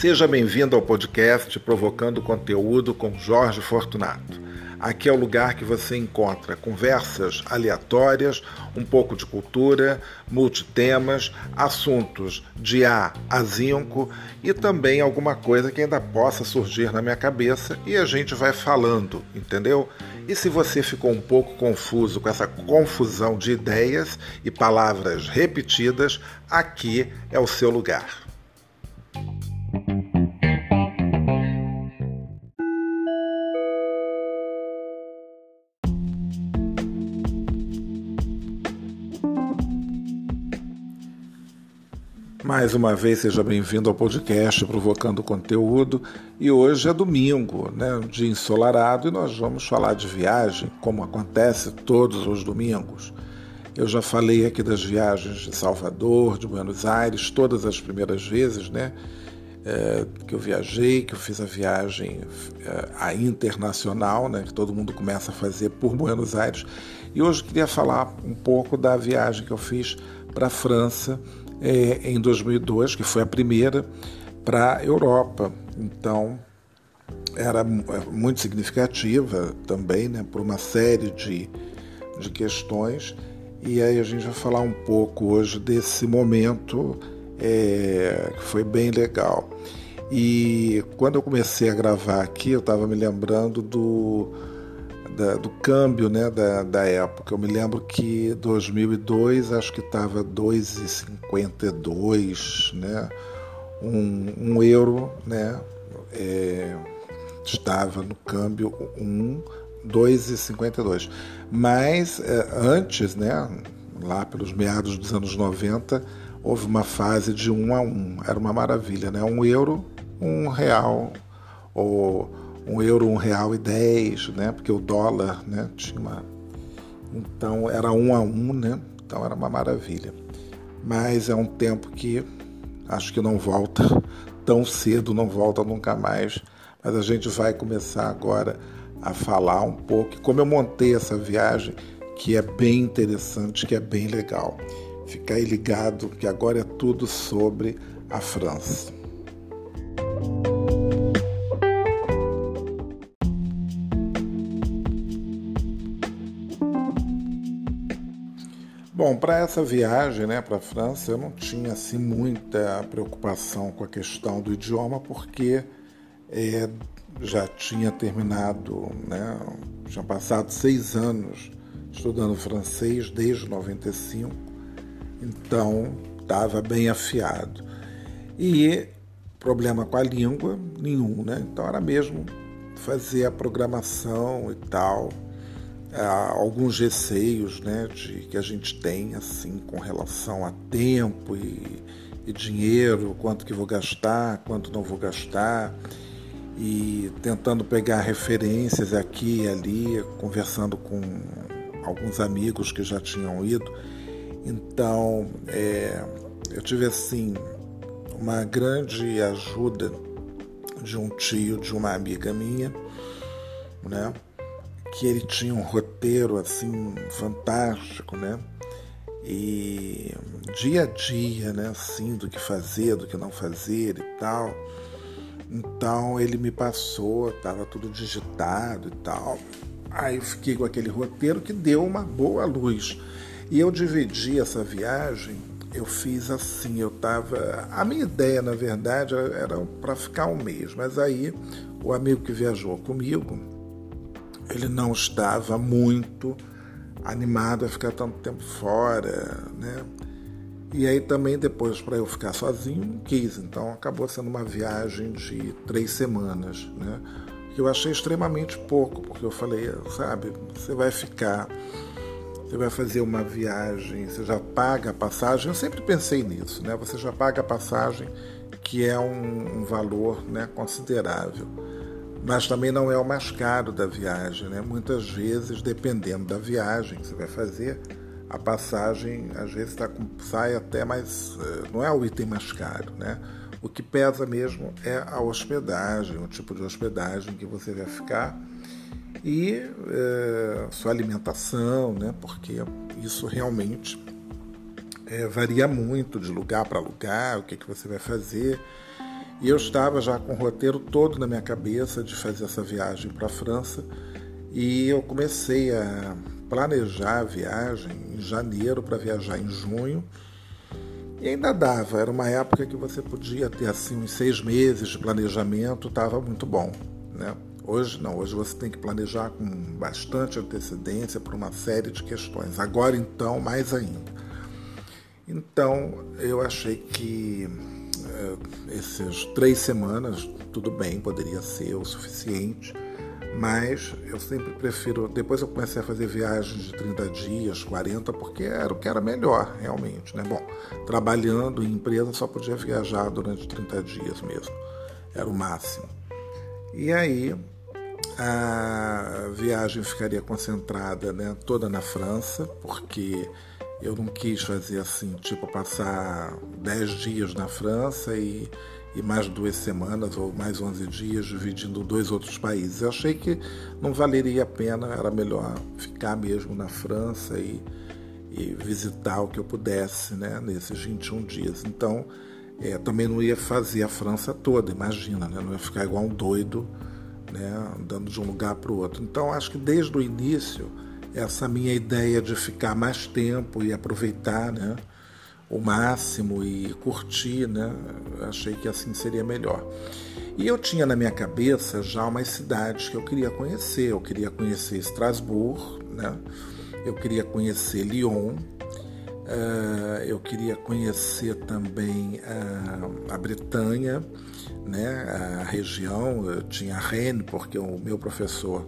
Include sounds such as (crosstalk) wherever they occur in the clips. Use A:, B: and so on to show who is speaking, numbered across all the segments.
A: Seja bem-vindo ao podcast Provocando Conteúdo com Jorge Fortunato. Aqui é o lugar que você encontra conversas aleatórias, um pouco de cultura, multitemas, assuntos de A a zinco e também alguma coisa que ainda possa surgir na minha cabeça e a gente vai falando, entendeu? E se você ficou um pouco confuso com essa confusão de ideias e palavras repetidas, aqui é o seu lugar. Mais uma vez, seja bem-vindo ao podcast Provocando Conteúdo. E hoje é domingo, né? dia ensolarado, e nós vamos falar de viagem, como acontece todos os domingos. Eu já falei aqui das viagens de Salvador, de Buenos Aires, todas as primeiras vezes, né? É, que eu viajei, que eu fiz a viagem é, a internacional, né? Que todo mundo começa a fazer por Buenos Aires. E hoje queria falar um pouco da viagem que eu fiz para a França é, em 2002, que foi a primeira para a Europa. Então, era é, muito significativa também, né, por uma série de, de questões. E aí a gente vai falar um pouco hoje desse momento é, que foi bem legal. E quando eu comecei a gravar aqui, eu estava me lembrando do da, do câmbio né, da, da época. Eu me lembro que 2002 acho que estava 2,52, né? Um, um euro né, é, estava no câmbio 1, 2,52. Mas é, antes, né, lá pelos meados dos anos 90, houve uma fase de 1 a 1. Era uma maravilha, né? Um euro, um real, ou um euro, um real e dez, né? Porque o dólar, né? Tinha uma... Então era um a um, né? Então era uma maravilha. Mas é um tempo que acho que não volta (laughs) tão cedo, não volta nunca mais. Mas a gente vai começar agora a falar um pouco como eu montei essa viagem, que é bem interessante, que é bem legal. Fica aí ligado que agora é tudo sobre a França. Bom, para essa viagem né, para a França, eu não tinha assim, muita preocupação com a questão do idioma, porque é, já tinha terminado, né, tinha passado seis anos estudando francês desde 95, então estava bem afiado. E problema com a língua, nenhum, né? Então era mesmo fazer a programação e tal alguns receios né, de, que a gente tem assim com relação a tempo e, e, dinheiro, quanto que vou gastar, quanto não vou gastar, e tentando pegar referências aqui e ali, conversando com alguns amigos que já tinham ido. Então, é, eu tive assim uma grande ajuda de um tio de uma amiga minha, né? Que ele tinha um roteiro assim fantástico, né? E dia a dia, né, assim, do que fazer, do que não fazer e tal. Então ele me passou, estava tudo digitado e tal. Aí eu fiquei com aquele roteiro que deu uma boa luz. E eu dividi essa viagem, eu fiz assim, eu tava. A minha ideia, na verdade, era para ficar um mês, mas aí o amigo que viajou comigo, ele não estava muito animado a ficar tanto tempo fora, né? E aí também depois para eu ficar sozinho não quis, então acabou sendo uma viagem de três semanas, né? Que eu achei extremamente pouco, porque eu falei, sabe, você vai ficar, você vai fazer uma viagem, você já paga a passagem. Eu sempre pensei nisso, né? Você já paga a passagem, que é um, um valor, né, considerável mas também não é o mais caro da viagem. Né? Muitas vezes, dependendo da viagem que você vai fazer, a passagem às vezes tá com, sai até mais. Eh, não é o item mais caro. Né? O que pesa mesmo é a hospedagem, o tipo de hospedagem que você vai ficar e é, sua alimentação, né? porque isso realmente é, varia muito de lugar para lugar, o que, que você vai fazer. E eu estava já com o roteiro todo na minha cabeça de fazer essa viagem para a França e eu comecei a planejar a viagem em janeiro para viajar em junho. E ainda dava, era uma época que você podia ter assim uns seis meses de planejamento, estava muito bom. Né? Hoje não, hoje você tem que planejar com bastante antecedência por uma série de questões. Agora então, mais ainda. Então eu achei que é, essas três semanas, tudo bem, poderia ser o suficiente mas eu sempre prefiro. Depois eu comecei a fazer viagens de 30 dias, 40, porque era o que era melhor, realmente. Né? Bom, trabalhando em empresa só podia viajar durante 30 dias mesmo, era o máximo. E aí a viagem ficaria concentrada né, toda na França, porque eu não quis fazer assim, tipo, passar 10 dias na França e e mais duas semanas ou mais 11 dias dividindo dois outros países. Eu achei que não valeria a pena, era melhor ficar mesmo na França e, e visitar o que eu pudesse né, nesses 21 dias. Então, é, também não ia fazer a França toda, imagina, né, não ia ficar igual um doido né, andando de um lugar para o outro. Então, acho que desde o início, essa minha ideia de ficar mais tempo e aproveitar, né? o máximo e curtir, né? Achei que assim seria melhor. E eu tinha na minha cabeça já umas cidades que eu queria conhecer. Eu queria conhecer Estrasburgo, né? Eu queria conhecer Lyon. Uh, eu queria conhecer também uh, a Bretanha, né? A região. Eu tinha Rennes, porque o meu professor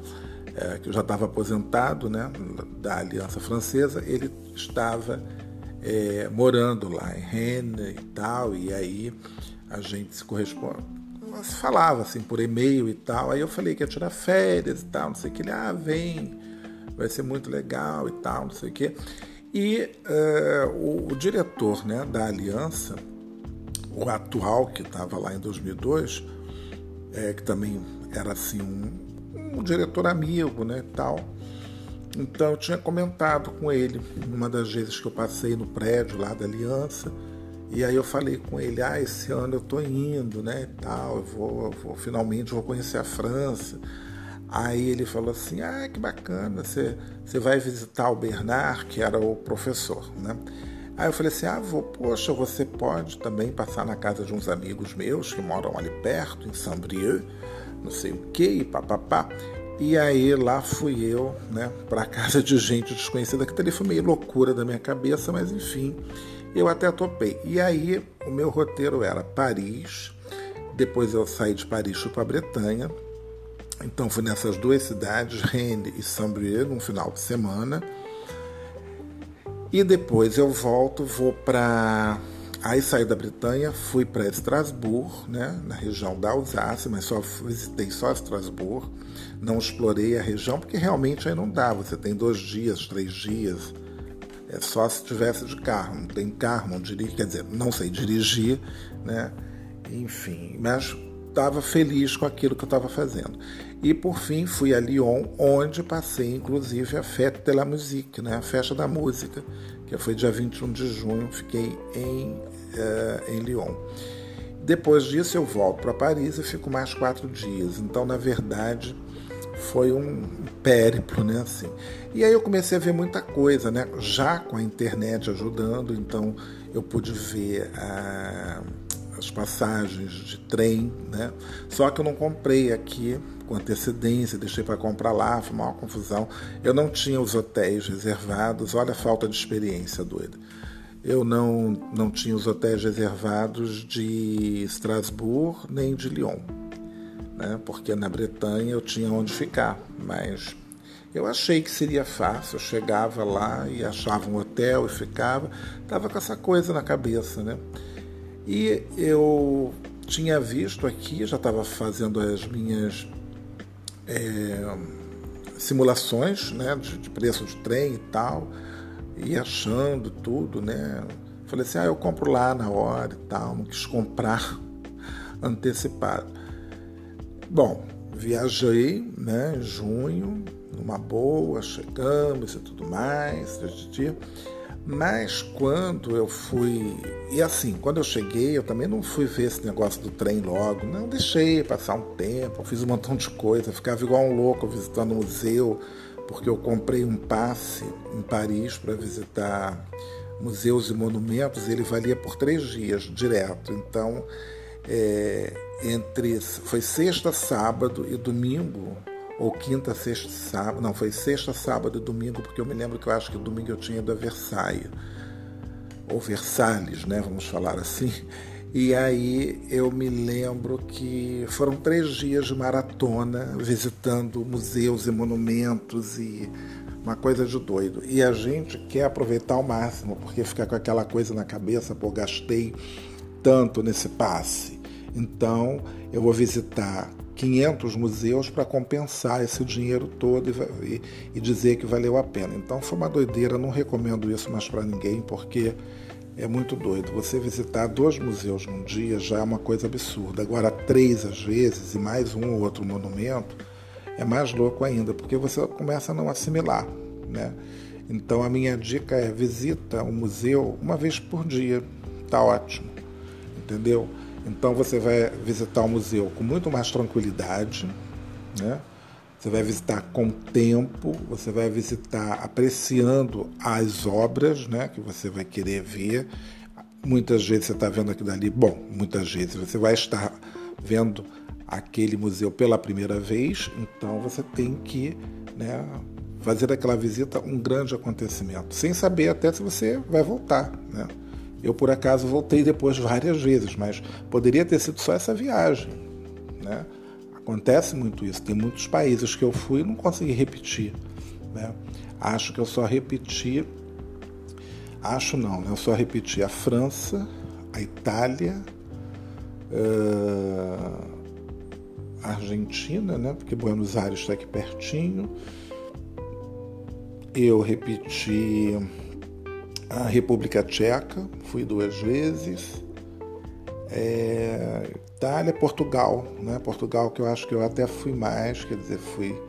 A: uh, que já estava aposentado, né? Da Aliança Francesa, ele estava é, morando lá em Rennes e tal, e aí a gente se corresponde. Se falava assim por e-mail e tal. Aí eu falei que ia tirar férias e tal, não sei o que. Ele, ah, vem, vai ser muito legal e tal, não sei o que. E uh, o, o, diretor né, da aliança, o atual que estava lá em 2002, é, que também era assim um, um diretor amigo, né, tal então eu tinha comentado com ele uma das vezes que eu passei no prédio lá da Aliança. E aí eu falei com ele, ah, esse ano eu tô indo, né, tal, eu vou, eu vou finalmente vou conhecer a França. Aí ele falou assim, ah, que bacana, você, você vai visitar o Bernard, que era o professor, né? Aí eu falei assim, ah, vou, poxa, você pode também passar na casa de uns amigos meus que moram ali perto, em Saint-Brieuc, não sei o que, e papapá. E aí lá fui eu, né, para casa de gente desconhecida, que também foi meio loucura da minha cabeça, mas enfim, eu até topei. E aí o meu roteiro era Paris, depois eu saí de Paris fui para Bretanha. Então fui nessas duas cidades, Rennes e Saint-Brieuc, num final de semana. E depois eu volto, vou para Aí saí da Bretanha, fui para Estrasburgo, né, na região da Alsácia, mas só visitei só Estrasburgo. Não explorei a região porque realmente aí não dá. Você tem dois dias, três dias. É só se tivesse de carro. Não tem carro, não dirijo, quer dizer, não sei dirigir, né? Enfim, mas estava feliz com aquilo que eu estava fazendo. E por fim fui a Lyon, onde passei inclusive a Fête de la Musique, né? a festa da música, que foi dia 21 de junho, fiquei em, em Lyon. Depois disso eu volto para Paris e fico mais quatro dias. Então, na verdade, foi um périplo, né? Assim. E aí eu comecei a ver muita coisa, né? Já com a internet ajudando, então eu pude ver a, as passagens de trem, né? Só que eu não comprei aqui com antecedência, deixei para comprar lá, foi uma confusão. Eu não tinha os hotéis reservados, olha a falta de experiência doida. Eu não, não tinha os hotéis reservados de Estrasburgo nem de Lyon, né? porque na Bretanha eu tinha onde ficar, mas eu achei que seria fácil. Eu chegava lá e achava um hotel e ficava, estava com essa coisa na cabeça, né? E eu tinha visto aqui, já estava fazendo as minhas é, simulações né, de, de, preço de trem e tal, e achando tudo, né? Falei assim, ah, eu compro lá na hora e tal, não quis comprar (laughs) antecipado. Bom, viajei né, em junho, numa boa, chegamos e tudo mais, Mas quando eu fui. E assim, quando eu cheguei, eu também não fui ver esse negócio do trem logo. Não, deixei passar um tempo, fiz um montão de coisa, ficava igual um louco visitando museu, porque eu comprei um passe em Paris para visitar museus e monumentos, ele valia por três dias direto. Então, é, entre. Foi sexta, sábado e domingo ou quinta, sexta, sábado. Não, foi sexta, sábado e domingo, porque eu me lembro que eu acho que domingo eu tinha ido a Versailles. Ou Versalhes, né? Vamos falar assim. E aí eu me lembro que foram três dias de maratona, visitando museus e monumentos e uma coisa de doido. E a gente quer aproveitar ao máximo, porque fica com aquela coisa na cabeça, pô, gastei tanto nesse passe. Então eu vou visitar 500 museus para compensar esse dinheiro todo e, e, dizer que valeu a pena. Então foi uma doideira, não recomendo isso mais para ninguém, porque é muito doido. Você visitar dois museus num dia já é uma coisa absurda. Agora, três às vezes, e mais um ou outro monumento, é mais louco ainda, porque você começa a não assimilar. Né? Então a minha dica é visita um museu uma vez por dia. Tá ótimo. Entendeu? Então você vai visitar o museu com muito mais tranquilidade, né? Você vai visitar com tempo, você vai visitar apreciando as obras, né? Que você vai querer ver. Muitas vezes você está vendo aquilo dali, bom, muitas vezes você vai estar vendo aquele museu pela primeira vez, então você tem que, né? Fazer aquela visita um grande acontecimento, sem saber até se você vai voltar, né? Eu, por acaso, voltei depois várias vezes, mas poderia ter sido só essa viagem. Né? Acontece muito isso. Tem muitos países que eu fui e não consegui repetir. Né? Acho que eu só repeti. Acho não, né? eu só repeti a França, a Itália, uh, a Argentina, né? porque Buenos Aires está aqui pertinho. Eu repeti a República Tcheca, fui duas vezes. É, Itália, Portugal, né? Portugal que eu acho que eu até fui mais, quer dizer, fui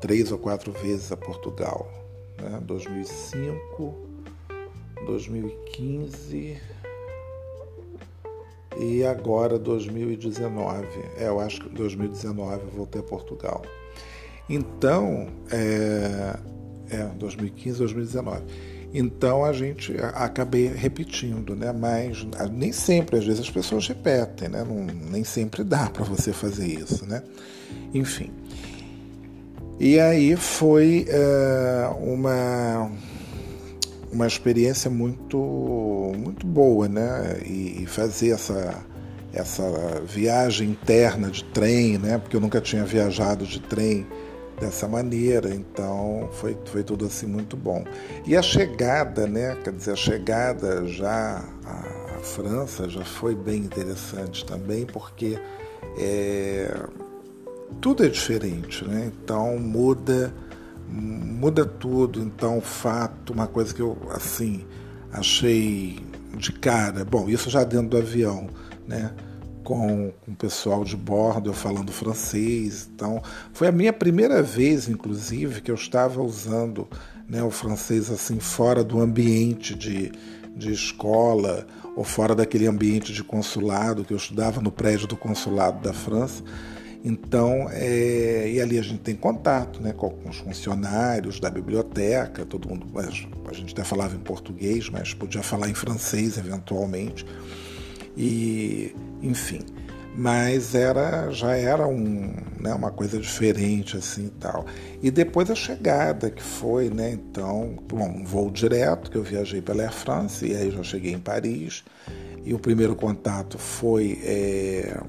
A: três ou quatro vezes a Portugal, né? 2005, 2015 e agora 2019. É, eu acho que 2019 eu voltei a Portugal. Então, é, é 2015, 2019. Então a gente acabei repetindo, né? Mas nem sempre, às vezes as pessoas repetem, né? Não, nem sempre dá para você fazer isso, né? Enfim. E aí foi é, uma uma experiência muito muito boa, né? E, e fazer essa essa viagem interna de trem, né? Porque eu nunca tinha viajado de trem dessa maneira, então foi, foi tudo assim muito bom. E a chegada, né, quer dizer, a chegada já à França já foi bem interessante também, porque é, tudo é diferente, né? Então muda, muda tudo. Então, fato, uma coisa que eu assim achei de cara, bom, isso já dentro do avião, né? Com, o pessoal de bordo, eu falando francês. Então, foi a minha primeira vez, inclusive, que eu estava usando né, o francês assim fora do ambiente de, de escola ou fora daquele ambiente de consulado que eu estudava no prédio do consulado da França. Então, é, e ali a gente tem contato né, com, com, os funcionários da biblioteca, todo mundo, a gente até falava em português, mas podia falar em francês eventualmente. E, enfim, mas era já era um, né, uma coisa diferente assim tal. E depois a chegada que foi, né, então, bom, um voo direto que eu viajei pela Air France e aí já cheguei em Paris. E o primeiro contato foi é,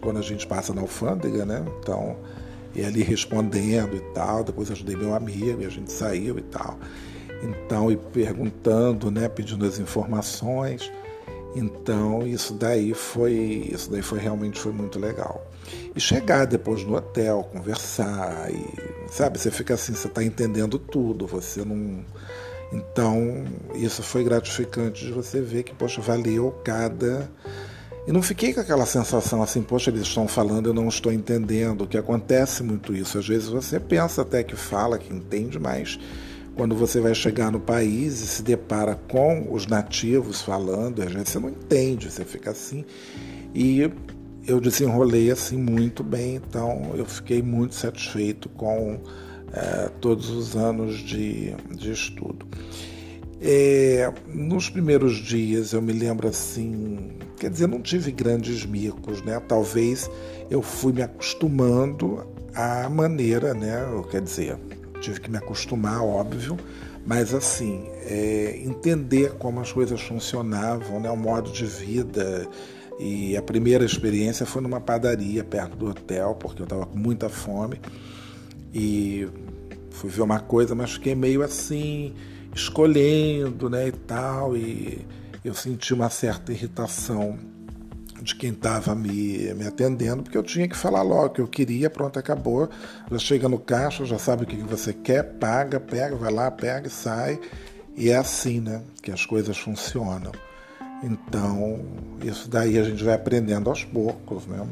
A: quando a gente passa na alfândega, né? Então, e ali respondendo e tal. Depois ajudei meu amigo e a gente saiu e tal. Então, e perguntando, né, pedindo as informações. Então isso daí foi isso daí foi realmente foi muito legal. E chegar depois no hotel, conversar e sabe, você fica assim, você está entendendo tudo, você não então isso foi gratificante de você ver que poxa valeu cada e não fiquei com aquela sensação assim, poxa, eles estão falando, eu não estou entendendo, que acontece muito isso. Às vezes você pensa até que fala, que entende, mas quando você vai chegar no país e se depara com os nativos falando, às vezes você não entende, você fica assim. E eu desenrolei assim muito bem, então eu fiquei muito satisfeito com é, todos os anos de, de estudo. É, nos primeiros dias eu me lembro assim, quer dizer, não tive grandes micos, né? Talvez eu fui me acostumando à maneira, né? Quer dizer, tive que me acostumar, óbvio, mas assim, é, entender como as coisas funcionavam, né? O modo de vida. E a primeira experiência foi numa padaria perto do hotel, porque eu estava com muita fome. E fui ver uma coisa, mas fiquei meio assim escolhendo, né, e tal, e eu senti uma certa irritação de quem estava me, me atendendo, porque eu tinha que falar logo que eu queria, pronto, acabou. Já chega no caixa, já sabe o que você quer, paga, pega, vai lá, pega e sai. E é assim, né, que as coisas funcionam. Então, isso daí a gente vai aprendendo aos poucos, né?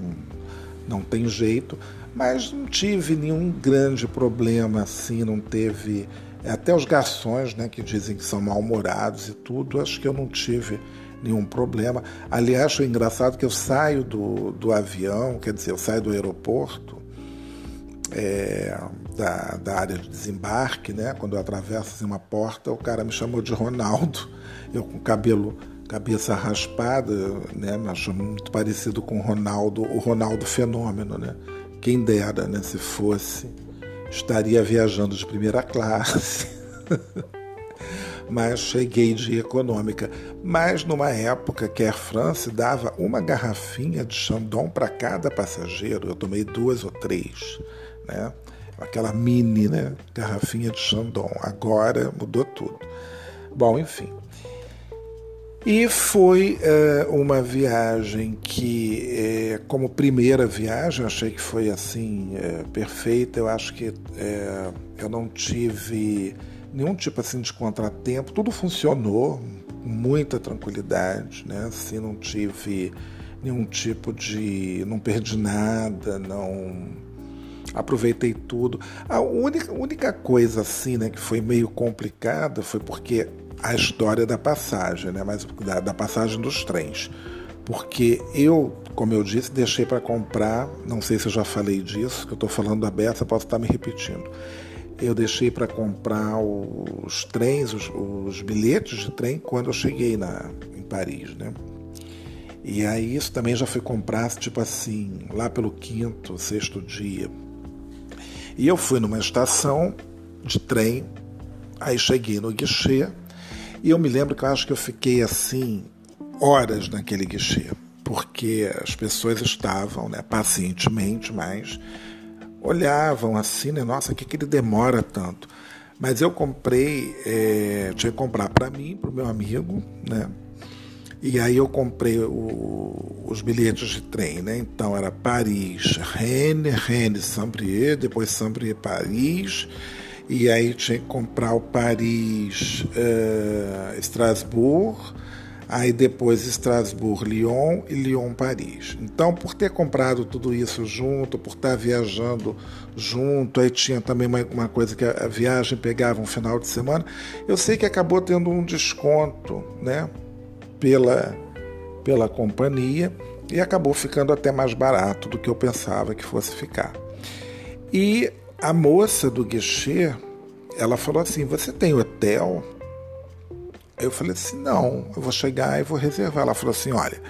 A: Não, tem jeito, mas não tive nenhum grande problema assim, não teve até os garçons, né, que dizem que são mal-humorados e tudo, acho que eu não tive nenhum problema. Aliás, acho engraçado que eu saio do, do avião, quer dizer, eu saio do aeroporto, é, da, da área de desembarque, né? Quando eu atravesso assim, uma porta, o cara me chamou de Ronaldo, eu com cabelo, cabeça raspada, né? Me achou muito parecido com o Ronaldo, o Ronaldo Fenômeno, né? Quem dera, né? Se fosse estaria viajando de primeira classe. (laughs) Mas cheguei de econômica. Mas numa época que a Air France dava uma garrafinha de Chandon para cada passageiro, eu tomei duas ou três, né? Aquela mini, né? Garrafinha de Chandon. Agora mudou tudo. Bom, enfim. E foi é, uma viagem que, é, como primeira viagem, achei que foi assim é, perfeita. Eu acho que eu não tive nenhum tipo assim de contratempo. Tudo funcionou com muita tranquilidade, né? Assim, não tive nenhum tipo de, não perdi nada, não aproveitei tudo. A única, única coisa assim, né, que foi meio complicada foi porque a história da passagem, né? Mas da, da passagem dos trens. Porque eu, como eu disse, deixei para comprar, não sei se eu já falei disso, que eu estou falando da Bessa, posso estar me repetindo. Eu deixei para comprar os trens, os, os, bilhetes de trem, quando eu cheguei na, em Paris, né? E aí isso também já foi comprar, tipo assim, lá pelo quinto, sexto dia. E eu fui numa estação de trem, aí cheguei no guichê, e eu me lembro que eu acho que eu fiquei assim horas naquele guichê, porque as pessoas estavam, né, pacientemente, mas olhavam assim, né, nossa, que que ele demora tanto? Mas eu comprei, é, tinha que comprar para mim, para o meu amigo, né? E aí eu comprei o, os bilhetes de trem, né? Então era Paris, Rennes, Rennes, Saint-Brieuc, depois Saint-Brieuc, Paris e aí tinha que comprar o Paris uh, Strasbourg, aí depois Strasbourg Lyon e Lyon Paris. Então, por ter comprado tudo isso junto, por estar viajando junto, aí tinha também uma, uma coisa que a, a viagem pegava um final de semana, eu sei que acabou tendo um desconto, né, pela pela companhia e acabou ficando até mais barato do que eu pensava que fosse ficar. E a moça do guichê, ela falou assim: Você tem hotel? Eu falei assim: Não, eu vou chegar e vou reservar. Ela falou assim: Olha,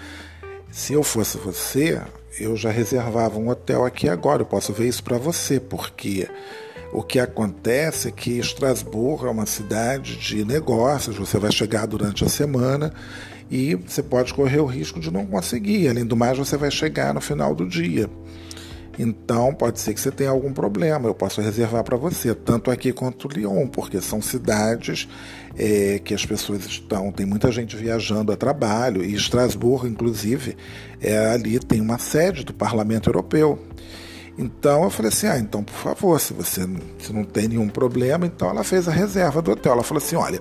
A: se eu fosse você, eu já reservava um hotel aqui agora. Eu posso ver isso para você, porque o que acontece é que Estrasburgo é uma cidade de negócios. Você vai chegar durante a semana e você pode correr o risco de não conseguir. Além do mais, você vai chegar no final do dia. Então pode ser que você tenha algum problema, eu posso reservar para você, tanto aqui quanto Lyon, porque são cidades é, que as pessoas estão, tem muita gente viajando a trabalho, e Estrasburgo, inclusive, é, ali tem uma sede do Parlamento Europeu. Então eu falei assim: ah, então por favor, se você se não tem nenhum problema, então ela fez a reserva do hotel. Ela falou assim: olha,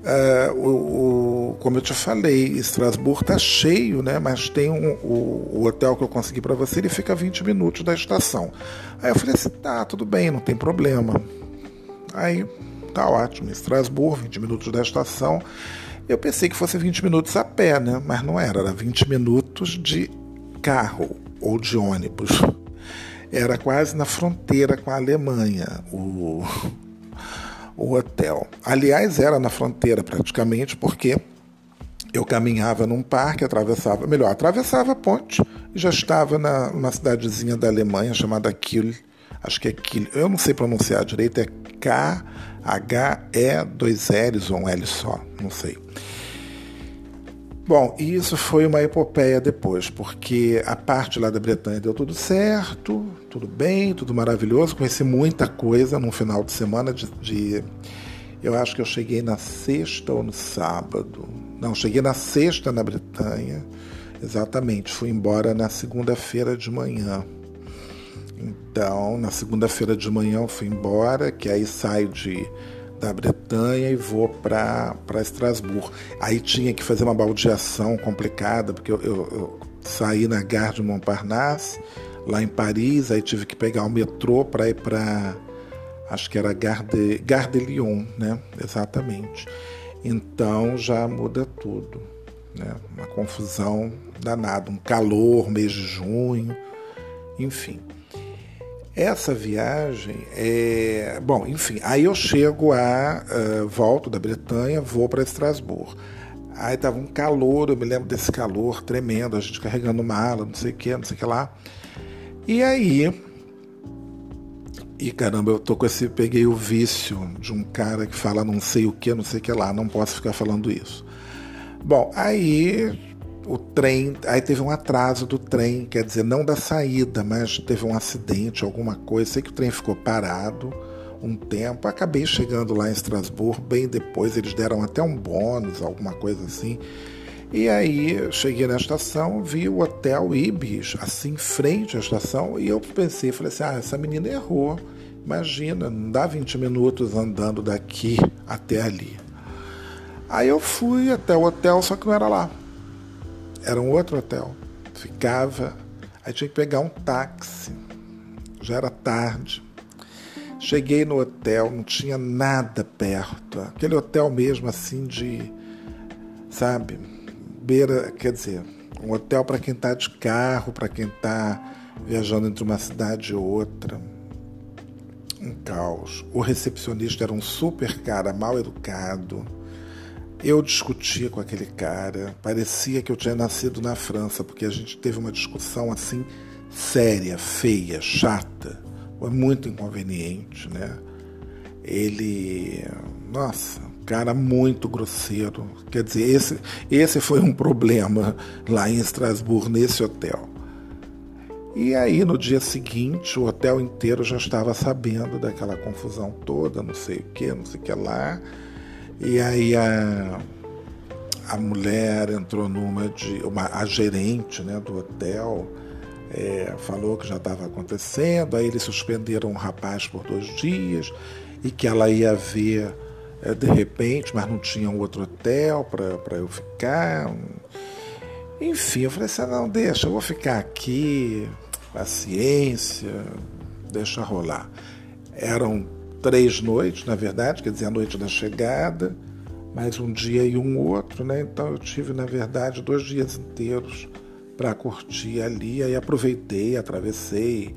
A: Uh, o, o, como eu te falei, Estrasburgo está cheio, né? mas tem um, o, o, hotel que eu consegui para você, ele fica a 20 minutos da estação. Aí eu falei assim, tá, tudo bem, não tem problema. Aí tá ótimo. Estrasburgo, 20 minutos da estação. Eu pensei que fosse 20 minutos a pé, né? Mas não era, era 20 minutos de carro ou de ônibus. Era quase na fronteira com a Alemanha, o, o hotel. Aliás, era na fronteira praticamente, porque eu caminhava num parque, atravessava, melhor, atravessava a ponte e já estava na, numa cidadezinha da Alemanha chamada Kiel. Acho que é Kiel. Eu não sei pronunciar direito, é K-H-E, dois L's ou um L só, não sei. Bom, e isso foi uma epopeia depois, porque a parte lá da Bretanha deu tudo certo, tudo bem, tudo maravilhoso. Conheci muita coisa num final de semana de, de eu acho que eu cheguei na sexta ou no sábado. Não, cheguei na sexta na Bretanha. Exatamente, fui embora na segunda-feira de manhã. Então, na segunda-feira de manhã eu fui embora, que aí saio de da Bretanha e vou para Estrasburgo. Aí tinha que fazer uma baldeação complicada, porque eu, eu, eu saí na Gare de Montparnasse, lá em Paris, aí tive que pegar o metrô para ir para, acho que era Gare de, Gare de Lyon, né? Exatamente. Então já muda tudo, né? Uma confusão danada, um calor, mês de junho, enfim. Essa viagem é. Bom, enfim, aí eu chego a. Uh, volto da Bretanha, vou para Estrasburgo. Aí tava um calor, eu me lembro desse calor tremendo, a gente carregando mala, não sei o que, não sei o que lá. E aí. E caramba, eu tô com esse. Peguei o vício de um cara que fala não sei o que, não sei o que lá, não posso ficar falando isso. Bom, aí o trem, aí teve um atraso do trem, quer dizer, não da saída, mas teve um acidente, alguma coisa. Sei que o trem ficou parado um tempo. Acabei chegando lá em Estrasburgo bem depois, eles deram até um bônus, alguma coisa assim. E aí cheguei na estação, vi o hotel Ibis, assim, frente à estação, e eu pensei, falei assim, ah, essa menina errou. Imagina, não dá 20 minutos andando daqui até ali. Aí eu fui até o hotel, só que não era lá era um outro hotel. Ficava, aí tinha que pegar um táxi. Já era tarde. Cheguei no hotel, não tinha nada perto. Aquele hotel mesmo assim de, sabe, quer dizer, um hotel para quem está de carro, para quem está viajando entre uma cidade e outra. Um caos. O recepcionista era um super cara, mal educado eu discutia com aquele cara, parecia que eu tinha nascido na França, porque a gente teve uma discussão assim séria, feia, chata, muito inconveniente, né? Ele, nossa, cara muito grosseiro. Quer dizer, esse, esse foi um problema lá em Estrasburgo, nesse hotel. E aí, no dia seguinte, o hotel inteiro já estava sabendo daquela confusão toda, não sei o que, não sei o que lá. E aí a, a mulher entrou numa de. Uma, a gerente né, do hotel é, falou que já estava acontecendo, aí eles suspenderam o rapaz por dois dias e que ela ia ver de repente, mas não tinha outro hotel para eu ficar. Enfim, eu falei assim: não, deixa, eu vou ficar aqui, paciência, deixa rolar. Eram três noites, na verdade, quer dizer, a noite da chegada, mais um dia e um outro, né? Então eu tive, na verdade, dois dias inteiros para curtir ali, aí aproveitei, atravessei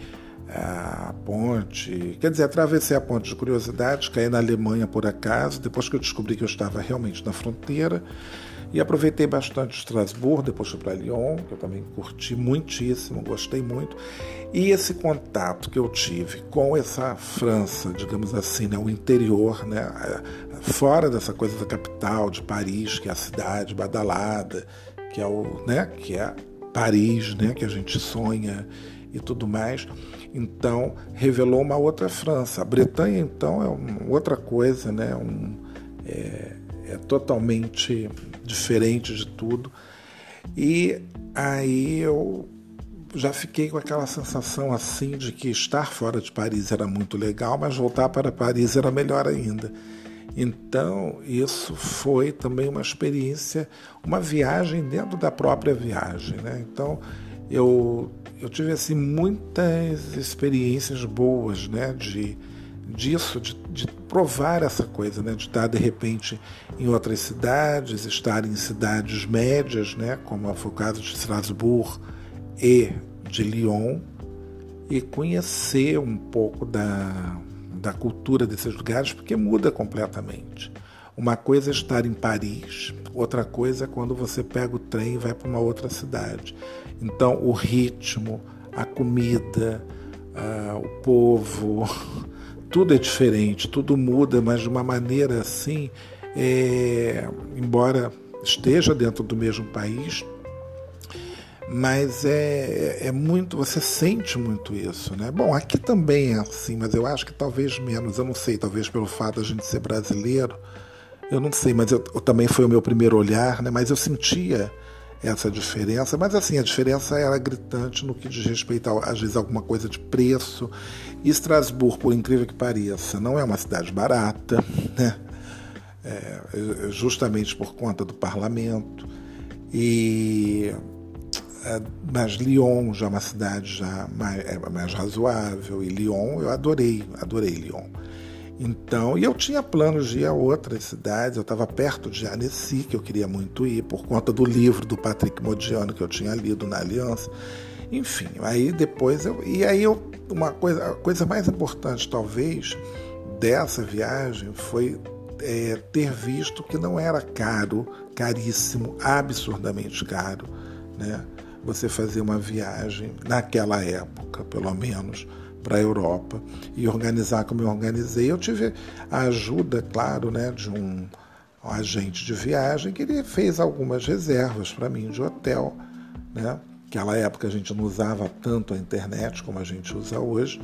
A: a ponte, quer dizer, atravessei a ponte de curiosidade, caí na Alemanha por acaso, depois que eu descobri que eu estava realmente na fronteira, e aproveitei bastante Estrasburgo, depois fui para Lyon, que eu também curti muitíssimo, gostei muito. E esse contato que eu tive com essa França, digamos assim, né, o interior, né, fora dessa coisa da capital, de Paris, que é a cidade badalada, que é o, né, que é Paris, né, que a gente sonha e tudo mais. Então, revelou uma outra França. A Bretanha, então, é uma outra coisa, né, um, é, é totalmente diferente de tudo. E aí eu já fiquei com aquela sensação assim de que estar fora de Paris era muito legal, mas voltar para Paris era melhor ainda. Então, isso foi também uma experiência, uma viagem dentro da própria viagem. Né? Então, eu, eu tive assim, muitas experiências boas né? de, disso, de, de, provar essa coisa, né? de estar de repente em outras cidades, estar em cidades médias, né? como foi o caso de Strasbourg e de Lyon, e conhecer um pouco da, da cultura desses lugares, porque muda completamente. Uma coisa é estar em Paris, outra coisa é quando você pega o trem e vai para uma outra cidade. Então, o ritmo, a comida, o povo, (laughs) tudo é diferente, tudo muda, mas de uma maneira assim, é, embora esteja dentro do mesmo país, mas é, é muito, você sente muito isso, né? Bom, aqui também é assim, mas eu acho que talvez menos, eu não sei, talvez pelo fato de a gente ser brasileiro, eu não sei, mas eu, também foi o meu primeiro olhar, né? Mas eu sentia essa diferença, mas assim, a diferença era gritante no que diz respeito, a, às vezes, alguma coisa de preço. E Estrasburgo, por incrível que pareça, não é uma cidade barata, né? É, justamente por conta do parlamento. E é, mas Lyon já é uma cidade já mais, é mais razoável e Lyon eu adorei, adorei Lyon. Então, e eu tinha planos de ir a outras cidades, eu estava perto de Annecy, que eu queria muito ir, por conta do livro do Patrick Modiano que eu tinha lido na Aliança. Enfim, aí depois eu. E aí eu. Uma coisa, a coisa mais importante, talvez, dessa viagem foi é, ter visto que não era caro, caríssimo, absurdamente caro, né? Você fazer uma viagem naquela época, pelo menos para a Europa e organizar como eu organizei. Eu tive a ajuda, claro, né, de um, agente de viagem que ele fez algumas reservas para mim de hotel, né? Naquela época a gente não usava tanto a internet como a gente usa hoje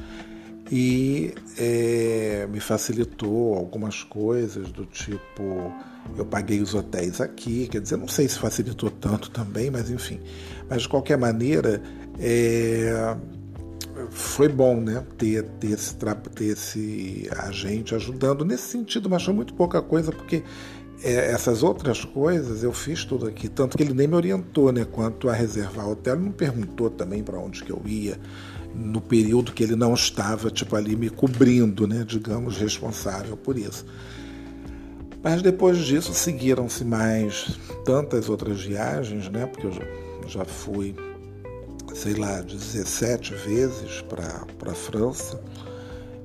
A: e é, me facilitou algumas coisas do tipo eu paguei os hotéis aqui, quer dizer, não sei se facilitou tanto também, mas enfim. Mas de qualquer maneira, é, foi bom né, ter, ter, esse, ter esse agente ajudando nesse sentido, mas foi muito pouca coisa, porque é, essas outras coisas eu fiz tudo aqui, tanto que ele nem me orientou né, quanto a reservar hotel, ele não perguntou também para onde que eu ia no período que ele não estava tipo ali me cobrindo, né, digamos, responsável por isso. Mas depois disso seguiram-se mais tantas outras viagens, né, porque eu já, já fui sei lá, 17 vezes para a França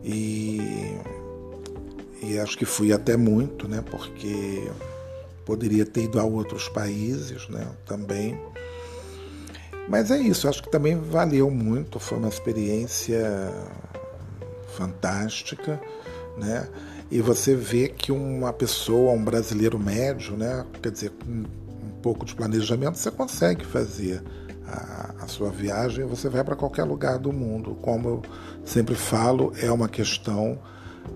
A: e, e acho que fui até muito, né? Porque poderia ter ido a outros países, né? Também. Mas é isso, acho que também valeu muito, foi uma experiência fantástica, né? E você vê que uma pessoa, um brasileiro médio, né? Quer dizer, com um pouco de planejamento, você consegue fazer a, a sua viagem, você vai para qualquer lugar do mundo. Como eu sempre falo, é uma questão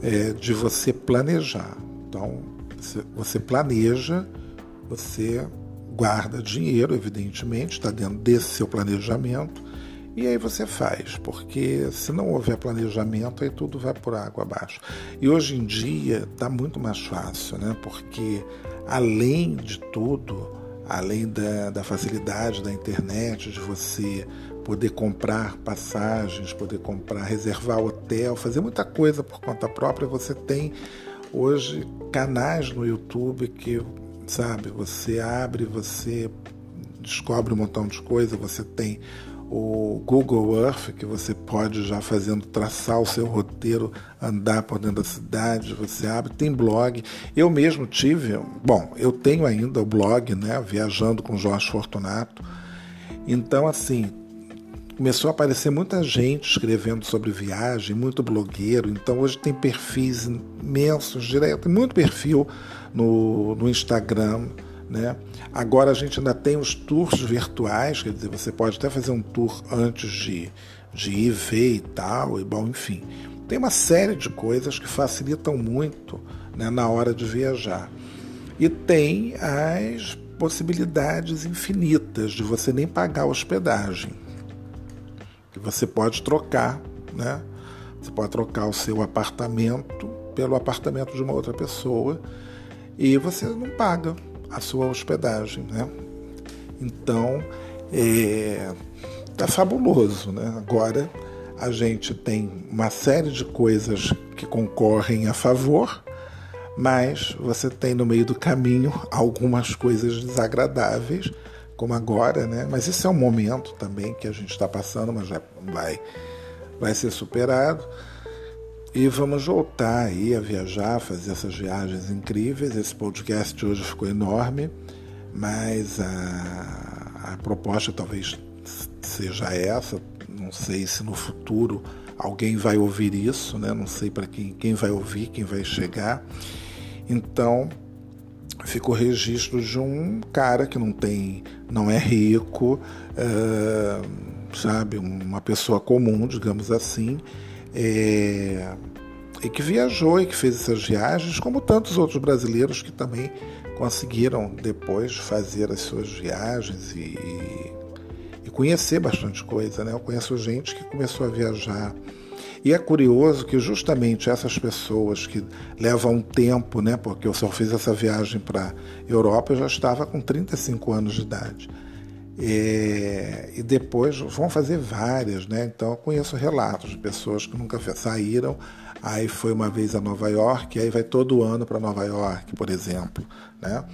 A: é, de você planejar. Então, você planeja, você guarda dinheiro, evidentemente, está dentro desse seu planejamento, e aí você faz, porque se não houver planejamento, aí tudo vai por água abaixo. E hoje em dia está muito mais fácil, né? porque além de tudo, além da, da facilidade da internet, de você poder comprar passagens, poder comprar, reservar hotel, fazer muita coisa por conta própria, você tem hoje canais no YouTube que, sabe, você abre, você descobre um montão de coisa, você tem o Google Earth, que você pode já fazendo traçar o seu roteiro, andar por dentro da cidade, você abre, tem blog. Eu mesmo tive, bom, eu tenho ainda o blog, né, viajando com Jorge Fortunato. Então, assim, começou a aparecer muita gente escrevendo sobre viagem, muito blogueiro. Então, hoje tem perfis imensos, direto, muito perfil no, no Instagram né? Agora a gente ainda tem os tours virtuais, quer dizer, você pode até fazer um tour antes de, de ir ver e tal, e bom, enfim. Tem uma série de coisas que facilitam muito né, na hora de viajar. E tem as possibilidades infinitas de você nem pagar hospedagem. Que você pode trocar, né? Você pode trocar o seu apartamento pelo apartamento de uma outra pessoa e você não paga a sua hospedagem. Né? Então, é, tá fabuloso. Né? Agora a gente tem uma série de coisas que concorrem a favor, mas você tem no meio do caminho algumas coisas desagradáveis, como agora, né? Mas esse é um momento também que a gente está passando, mas já vai, vai ser superado. E vamos voltar aí a viajar, fazer essas viagens incríveis. Esse podcast hoje ficou enorme, mas a, a proposta talvez seja essa. Não sei se no futuro alguém vai ouvir isso, né? Não sei para quem, quem vai ouvir, quem vai chegar. Então, ficou registro de um cara que não tem, não é rico, é, sabe, uma pessoa comum, digamos assim, é, e que viajou e que fez essas viagens, como tantos outros brasileiros que também conseguiram depois fazer as suas viagens e, e conhecer bastante coisa. Né? Eu conheço gente que começou a viajar. E é curioso que justamente essas pessoas que levam um tempo, né, porque eu só fiz essa viagem para Europa, eu já estava com 35 anos de idade. É, e depois vão fazer várias, né? Então eu conheço relatos de pessoas que nunca saíram, aí foi uma vez a Nova York, aí vai todo ano para Nova York, por exemplo, né?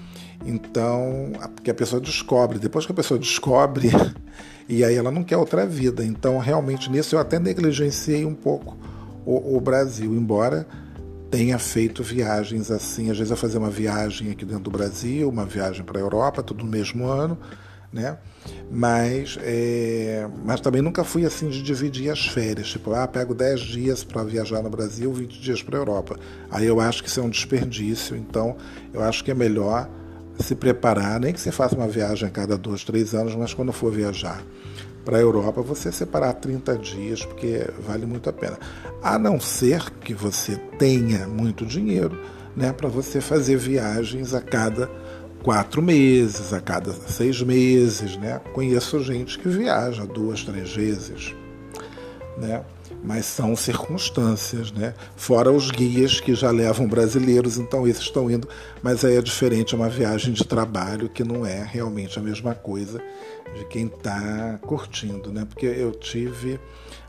A: Então, porque a pessoa descobre, depois que a pessoa descobre, (laughs) e aí ela não quer outra vida. Então, realmente nisso eu até negligenciei um pouco o, o Brasil, embora tenha feito viagens assim, às vezes eu fazia uma viagem aqui dentro do Brasil, uma viagem para a Europa, tudo no mesmo ano né? Mas, é, mas também nunca fui assim de dividir as férias, tipo, ah, pego 10 dias para viajar no Brasil, 20 dias para a Europa. Aí eu acho que isso é um desperdício, então eu acho que é melhor se preparar, nem que você faça uma viagem a cada dois, três anos, mas quando for viajar para a Europa, você separar 30 dias, porque vale muito a pena. A não ser que você tenha muito dinheiro, né, para você fazer viagens a cada quatro meses, a cada seis meses, né? Conheço gente que viaja duas, três vezes, né? Mas são circunstâncias, né? Fora os guias que já levam brasileiros, então esses estão indo, mas aí é diferente, é uma viagem de trabalho que não é realmente a mesma coisa de quem está curtindo, né? Porque eu tive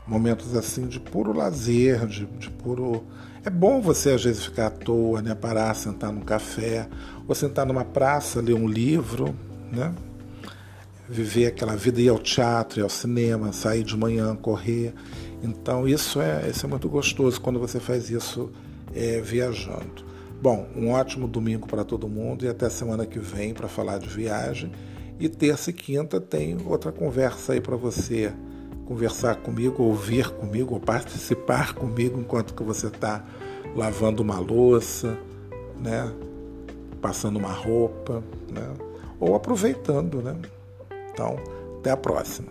A: momentos assim de puro lazer, de, de puro é bom você às vezes ficar à toa, né? Parar, sentar num café, ou sentar numa praça, ler um livro, né? Viver aquela vida, ir ao teatro, ir ao cinema, sair de manhã, correr. Então isso é, isso é muito gostoso quando você faz isso é, viajando. Bom, um ótimo domingo para todo mundo e até semana que vem para falar de viagem. E terça e quinta tem outra conversa aí para você conversar comigo, ouvir comigo, ou participar comigo enquanto que você está lavando uma louça, né? passando uma roupa, né? ou aproveitando. Né? Então, até a próxima.